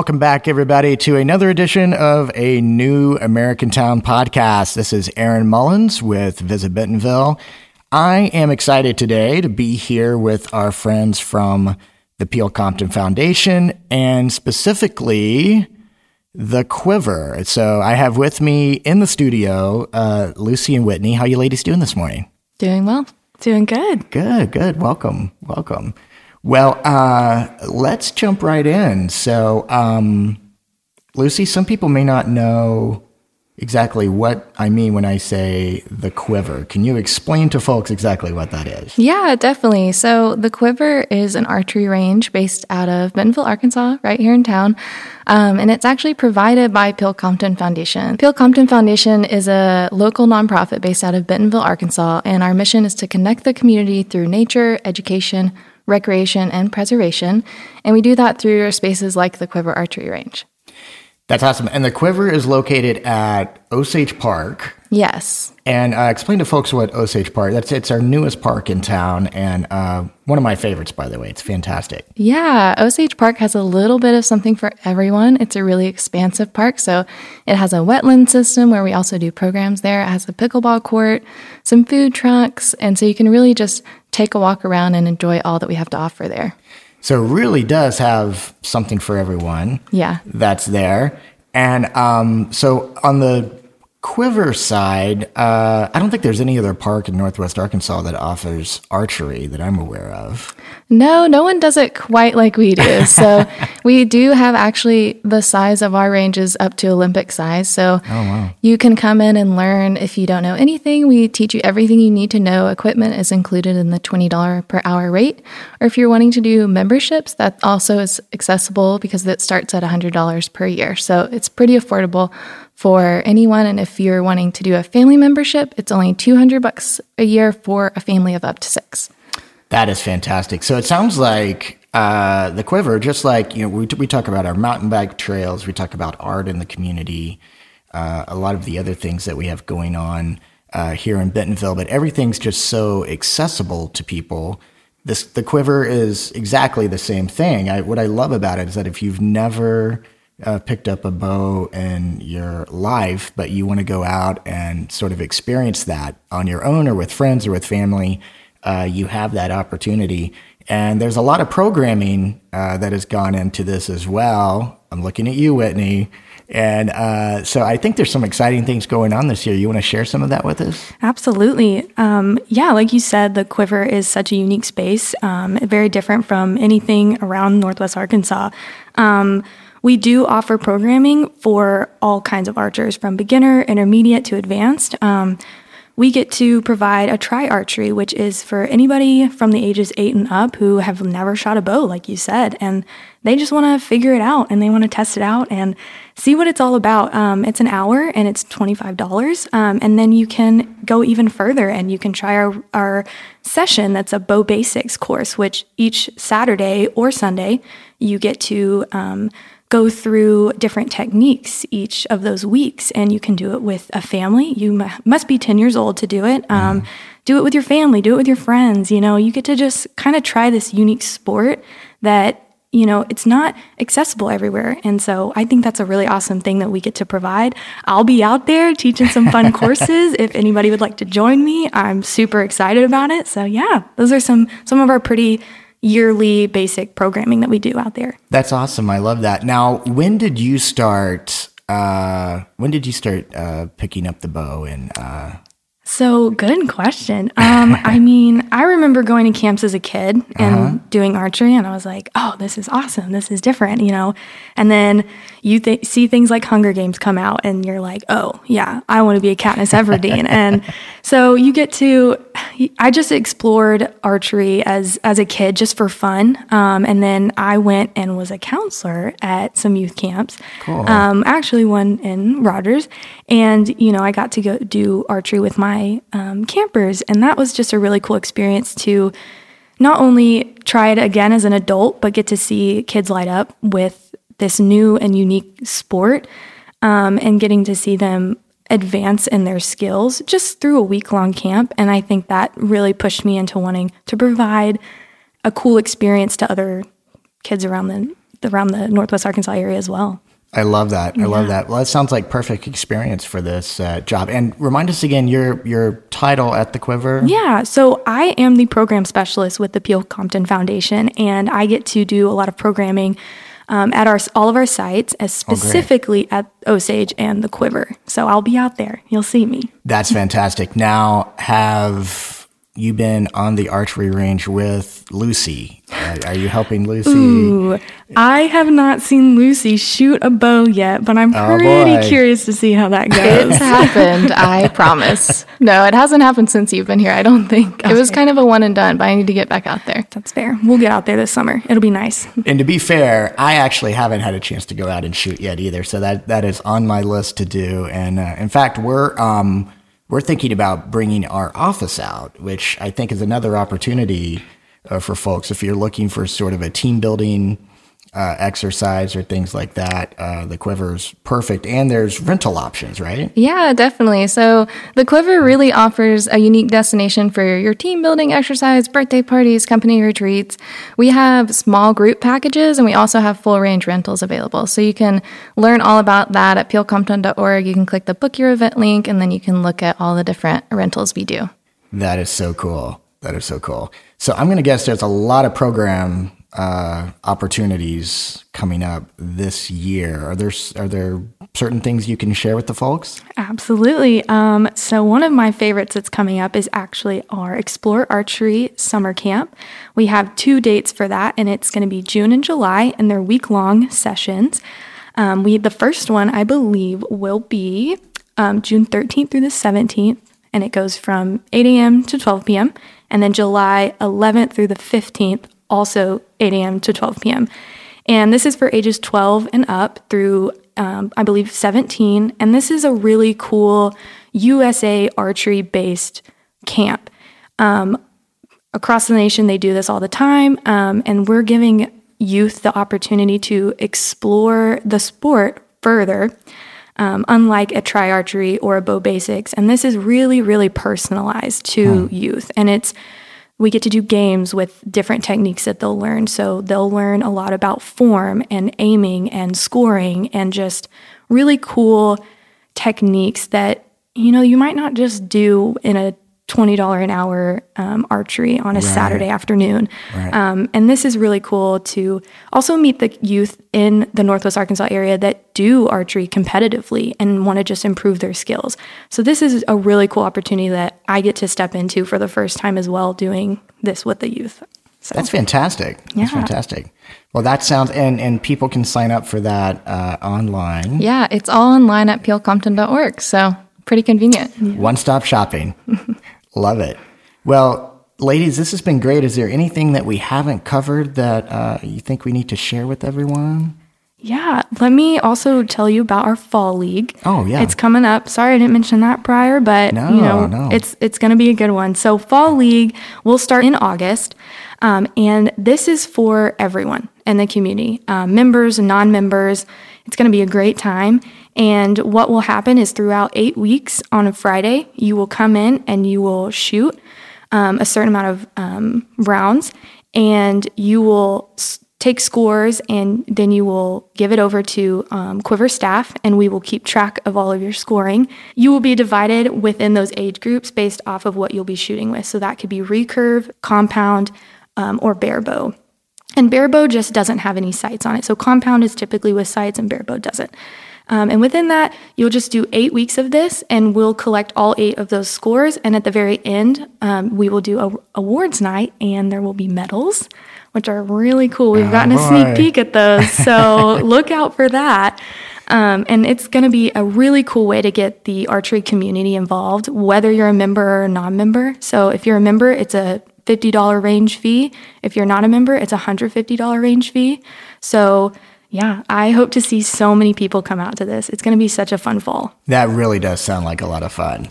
Welcome back, everybody, to another edition of a new American Town podcast. This is Aaron Mullins with Visit Bentonville. I am excited today to be here with our friends from the Peel Compton Foundation and specifically the Quiver. So I have with me in the studio uh, Lucy and Whitney. How you ladies doing this morning? Doing well. Doing good. Good, good. Welcome, welcome. Well, uh, let's jump right in. So, um, Lucy, some people may not know exactly what I mean when I say the quiver. Can you explain to folks exactly what that is? Yeah, definitely. So, the quiver is an archery range based out of Bentonville, Arkansas, right here in town. Um, and it's actually provided by Peel Compton Foundation. Peel Compton Foundation is a local nonprofit based out of Bentonville, Arkansas, and our mission is to connect the community through nature, education, recreation, and preservation. And we do that through spaces like the Quiver Archery Range. That's awesome. And the Quiver is located at Osage Park. Yes. And uh, explain to folks what Osage Park. That's it's our newest park in town, and uh, one of my favorites, by the way. It's fantastic. Yeah, Osage Park has a little bit of something for everyone. It's a really expansive park, so it has a wetland system where we also do programs there. It has a pickleball court, some food trucks, and so you can really just take a walk around and enjoy all that we have to offer there. So it really does have something for everyone. Yeah. That's there. And um, so on the Quiver side, uh, I don't think there's any other park in Northwest Arkansas that offers archery that I'm aware of. No, no one does it quite like we do. So we do have actually the size of our ranges up to Olympic size. So Oh, wow. you can come in and learn if you don't know anything. We teach you everything you need to know. Equipment is included in the $20 per hour rate. Or if you're wanting to do memberships, that also is accessible because it starts at $100 per year. So it's pretty affordable for anyone. And if you're wanting to do a family membership, it's only 200 bucks a year for a family of up to six. That is fantastic. So it sounds like uh, the Quiver, just like you know, we, we talk about our mountain bike trails, we talk about art in the community, uh, a lot of the other things that we have going on uh, here in Bentonville, but everything's just so accessible to people. This the Quiver is exactly the same thing. I, what I love about it is that if you've never uh, picked up a bow in your life, but you want to go out and sort of experience that on your own or with friends or with family, uh, you have that opportunity. And there's a lot of programming uh, that has gone into this as well. I'm looking at you, Whitney. And uh, so I think there's some exciting things going on this year. You want to share some of that with us? Absolutely. Um, yeah, like you said, the Quiver is such a unique space, um, very different from anything around Northwest Arkansas. Um, we do offer programming for all kinds of archers, from beginner, intermediate to advanced. Um, we get to provide a try archery, which is for anybody from the ages eight and up who have never shot a bow, like you said, and they just want to figure it out and they want to test it out and see what it's all about. Um, it's an hour and it's $25. Um, and then you can go even further and you can try our, our session that's a bow basics course, which each Saturday or Sunday you get to um, go through different techniques each of those weeks and you can do it with a family. You mu- must be 10 years old to do it. Um, do it with your family do it with your friends you know? You get to just kind of try this unique sport that you know it's not accessible everywhere and so i think that's a really awesome thing that we get to provide. I'll be out there teaching some fun courses. If anybody would like to join me i'm super excited about it. So yeah those are some some of our pretty yearly basic programming that we do out there That's awesome. I love that. Now, when did you start? Uh, when did you start uh, picking up the bow and uh, So good question. Um, I mean, I remember going to camps as a kid and doing archery, and I was like, "Oh, this is awesome! This is different," you know. And then you th- see things like Hunger Games come out, and you're like, "Oh, yeah, I want to be a Katniss Everdeen." and so you get to. I just explored archery as as a kid just for fun, um, and then I went and was a counselor at some youth camps. Cool. Um, actually, one in Rogers, and you know, I got to go do archery with my um, campers, and that was just a really cool experience to not only try it again as an adult, but get to see kids light up with this new and unique sport, um, and getting to see them advance in their skills just through a week long camp. And I think that really pushed me into wanting to provide a cool experience to other kids around the around the Northwest Arkansas area as well. I love that. I love that. Well, that sounds like perfect experience for this uh, job. And remind us again your your title at the Quiver. Yeah, so I am the program specialist with the Peel Compton Foundation, and I get to do a lot of programming um, at our all of our sites, as specifically at Osage and the Quiver. So I'll be out there. You'll see me. That's fantastic. Now, have you been on the archery range with Lucy? Uh, are you helping Lucy? Ooh, I have not seen Lucy shoot a bow yet, but I'm Oh, pretty boy. curious to see how that goes. It's happened, I promise. No, it hasn't happened since you've been here, I don't think. It was Okay. kind of a one and done, but I need to get back out there. That's fair. We'll get out there this summer. It'll be nice. And to be fair, I actually haven't had a chance to go out and shoot yet either. So that that is on my list to do. And uh, in fact, we're um, we're thinking about bringing our office out, which I think is another opportunity uh, for folks. If you're looking for sort of a team building uh, exercise or things like that. Uh, the Quiver's perfect, and there's rental options, right? Yeah, definitely. So the Quiver really offers a unique destination for your team building exercise, birthday parties, company retreats. We have small group packages and we also have full range rentals available. So you can learn all about that at peelcompton.org. You can click the book your event link and then you can look at all the different rentals we do. That is so cool. That is so cool. So I'm going to guess there's a lot of program uh, opportunities coming up this year. Are there are there certain things you can share with the folks? Absolutely. Um, so, one of my favorites that's coming up is actually our Explore Archery Summer Camp. We have two dates for that, and it's going to be June and July, and they're week long sessions. Um, we the first one, I believe, will be um, June 13th through the 17th, and it goes from 8 a.m. to 12 p.m. And then July 11th through the 15th, also 8 a.m. to 12 p.m. And this is for ages 12 and up through, um, I believe, 17. And this is a really cool USA archery based camp. Um, across the nation, they do this all the time. Um, and we're giving youth the opportunity to explore the sport further, um, unlike a try archery or a bow basics. And this is really, really personalized to youth. And it's, we get to do games with different techniques that they'll learn. So they'll learn a lot about form and aiming and scoring and just really cool techniques that, you know, you might not just do in a $20 an hour um, archery on a Saturday afternoon. Um, and this is really cool to also meet the youth in the Northwest Arkansas area that do archery competitively and want to just improve their skills. So, this is a really cool opportunity that I get to step into for the first time as well, doing this with the youth. So, That's fantastic. That's Yeah. fantastic. Well, that sounds and and people can sign up for that uh, online. Yeah, it's all online at peelcompton.org. So pretty convenient. One stop shopping. Love it. Well, ladies, this has been great. Is there anything that we haven't covered that uh, you think we need to share with everyone? Yeah, let me also tell you about our fall league. Oh, yeah. It's coming up. Sorry I didn't mention that prior, but No, you know, no. it's it's going to be a good one. So fall league will start in August. Um, and this is for everyone in the community, um, members and non-members. It's going to be a great time. And what will happen is throughout eight weeks on a Friday, you will come in and you will shoot um, a certain amount of um, rounds, and you will s- take scores, and then you will give it over to um, Quiver staff, and we will keep track of all of your scoring. You will be divided within those age groups based off of what you'll be shooting with. So that could be recurve, compound, um, or bare bow. And bare bow just doesn't have any sights on it. So compound is typically with sights, and bare bow doesn't. Um, and within that, you'll just do eight weeks of this, and we'll collect all eight of those scores. And at the very end, um, we will do a awards night, and there will be medals, which are really cool. We've gotten a sneak peek at those, so look out for that. Um, and it's going to be a really cool way to get the archery community involved, whether you're a member or a non-member. So if you're a member, it's a $50 range fee. If you're not a member, it's a $150 range fee. So yeah, I hope to see so many people come out to this. It's going to be such a fun fall. That really does sound like a lot of fun.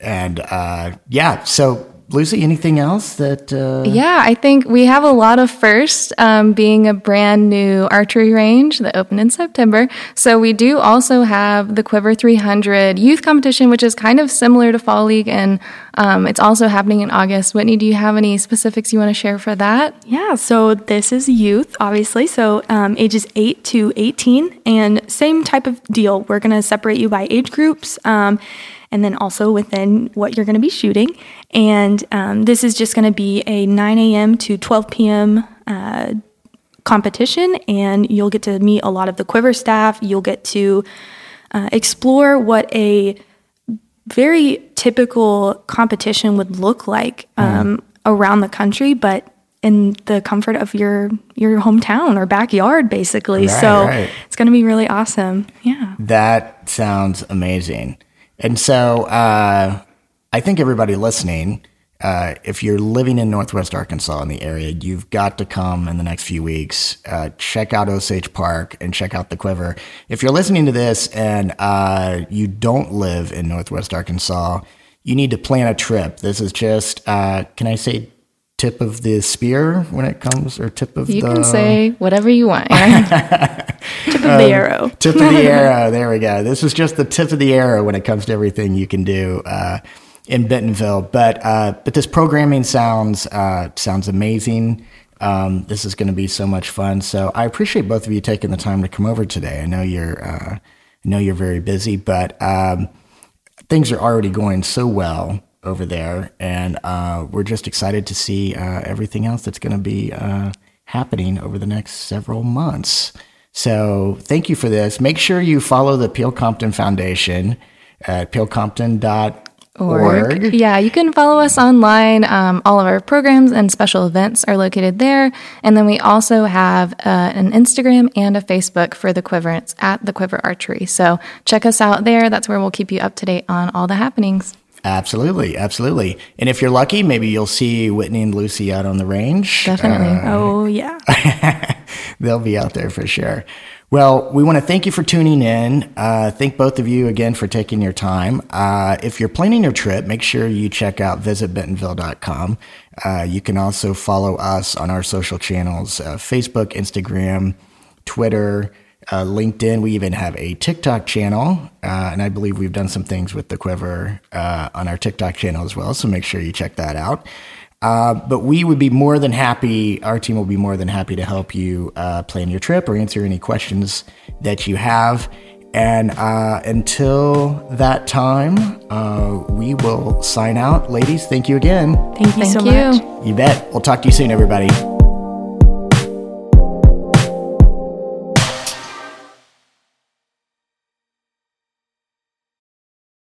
And uh, yeah, so Lucy, anything else that? Uh... Yeah, I think we have a lot of firsts, um, being a brand new archery range that opened in September. So we do also have the Quiver 300 youth competition, which is kind of similar to Fall League, and um, it's also happening in August. Whitney, do you have any specifics you want to share for that? Yeah, so this is youth, obviously, so um, ages 8 to 18, and same type of deal. We're going to separate you by age groups. Um, and then also within what you're going to be shooting. And um, this is just going to be a 9 a.m. to 12 p.m. Uh, competition, and you'll get to meet a lot of the Quiver staff. You'll get to uh, explore what a very typical competition would look like mm. um, mm. around the country, but in the comfort of your your hometown or backyard basically right, so right. it's going to be really awesome yeah that sounds amazing and so uh, I think everybody listening, uh, if you're living in Northwest Arkansas in the area, you've got to come in the next few weeks. Uh, check out Osage Park and check out the Quiver. If you're listening to this and uh, you don't live in Northwest Arkansas, you need to plan a trip. This is just, uh, can I say tip of the spear when it comes, or tip of you the. You can say whatever you want. tip of um, the arrow. tip of the arrow. There we go. This is just the tip of the arrow when it comes to everything you can do uh, in Bentonville. But uh, but this programming sounds uh, sounds amazing. Um, this is going to be so much fun. So I appreciate both of you taking the time to come over today. I know you're uh, I know you're very busy, but um, things are already going so well over there, and uh, we're just excited to see uh, everything else that's going to be uh, happening over the next several months. So thank you for this. Make sure you follow the Peel Compton Foundation at peelcompton.org. Org. Yeah, you can follow us online. Um, all of our programs and special events are located there. And then we also have uh, an Instagram and a Facebook for the Quiver. It's at the Quiver Archery. So check us out there. That's where we'll keep you up to date on all the happenings. Absolutely, absolutely. And if you're lucky, maybe you'll see Whitney and Lucy out on the range. Definitely. Uh, oh, yeah. they'll be out there for sure. Well, we want to thank you for tuning in. Uh, thank both of you again for taking your time. Uh, if you're planning your trip, make sure you check out visitbentonville.com. Uh, you can also follow us on our social channels uh, Facebook, Instagram, Twitter uh, LinkedIn. We even have a TikTok channel, uh, and I believe we've done some things with the Quiver uh, on our TikTok channel as well. So make sure you check that out. Uh, but we would be more than happy, our team will be more than happy to help you uh, plan your trip or answer any questions that you have. And uh, until that time, we will sign out. Ladies, thank you again. Thank you thank so you. much. You bet. We'll talk to you soon, everybody.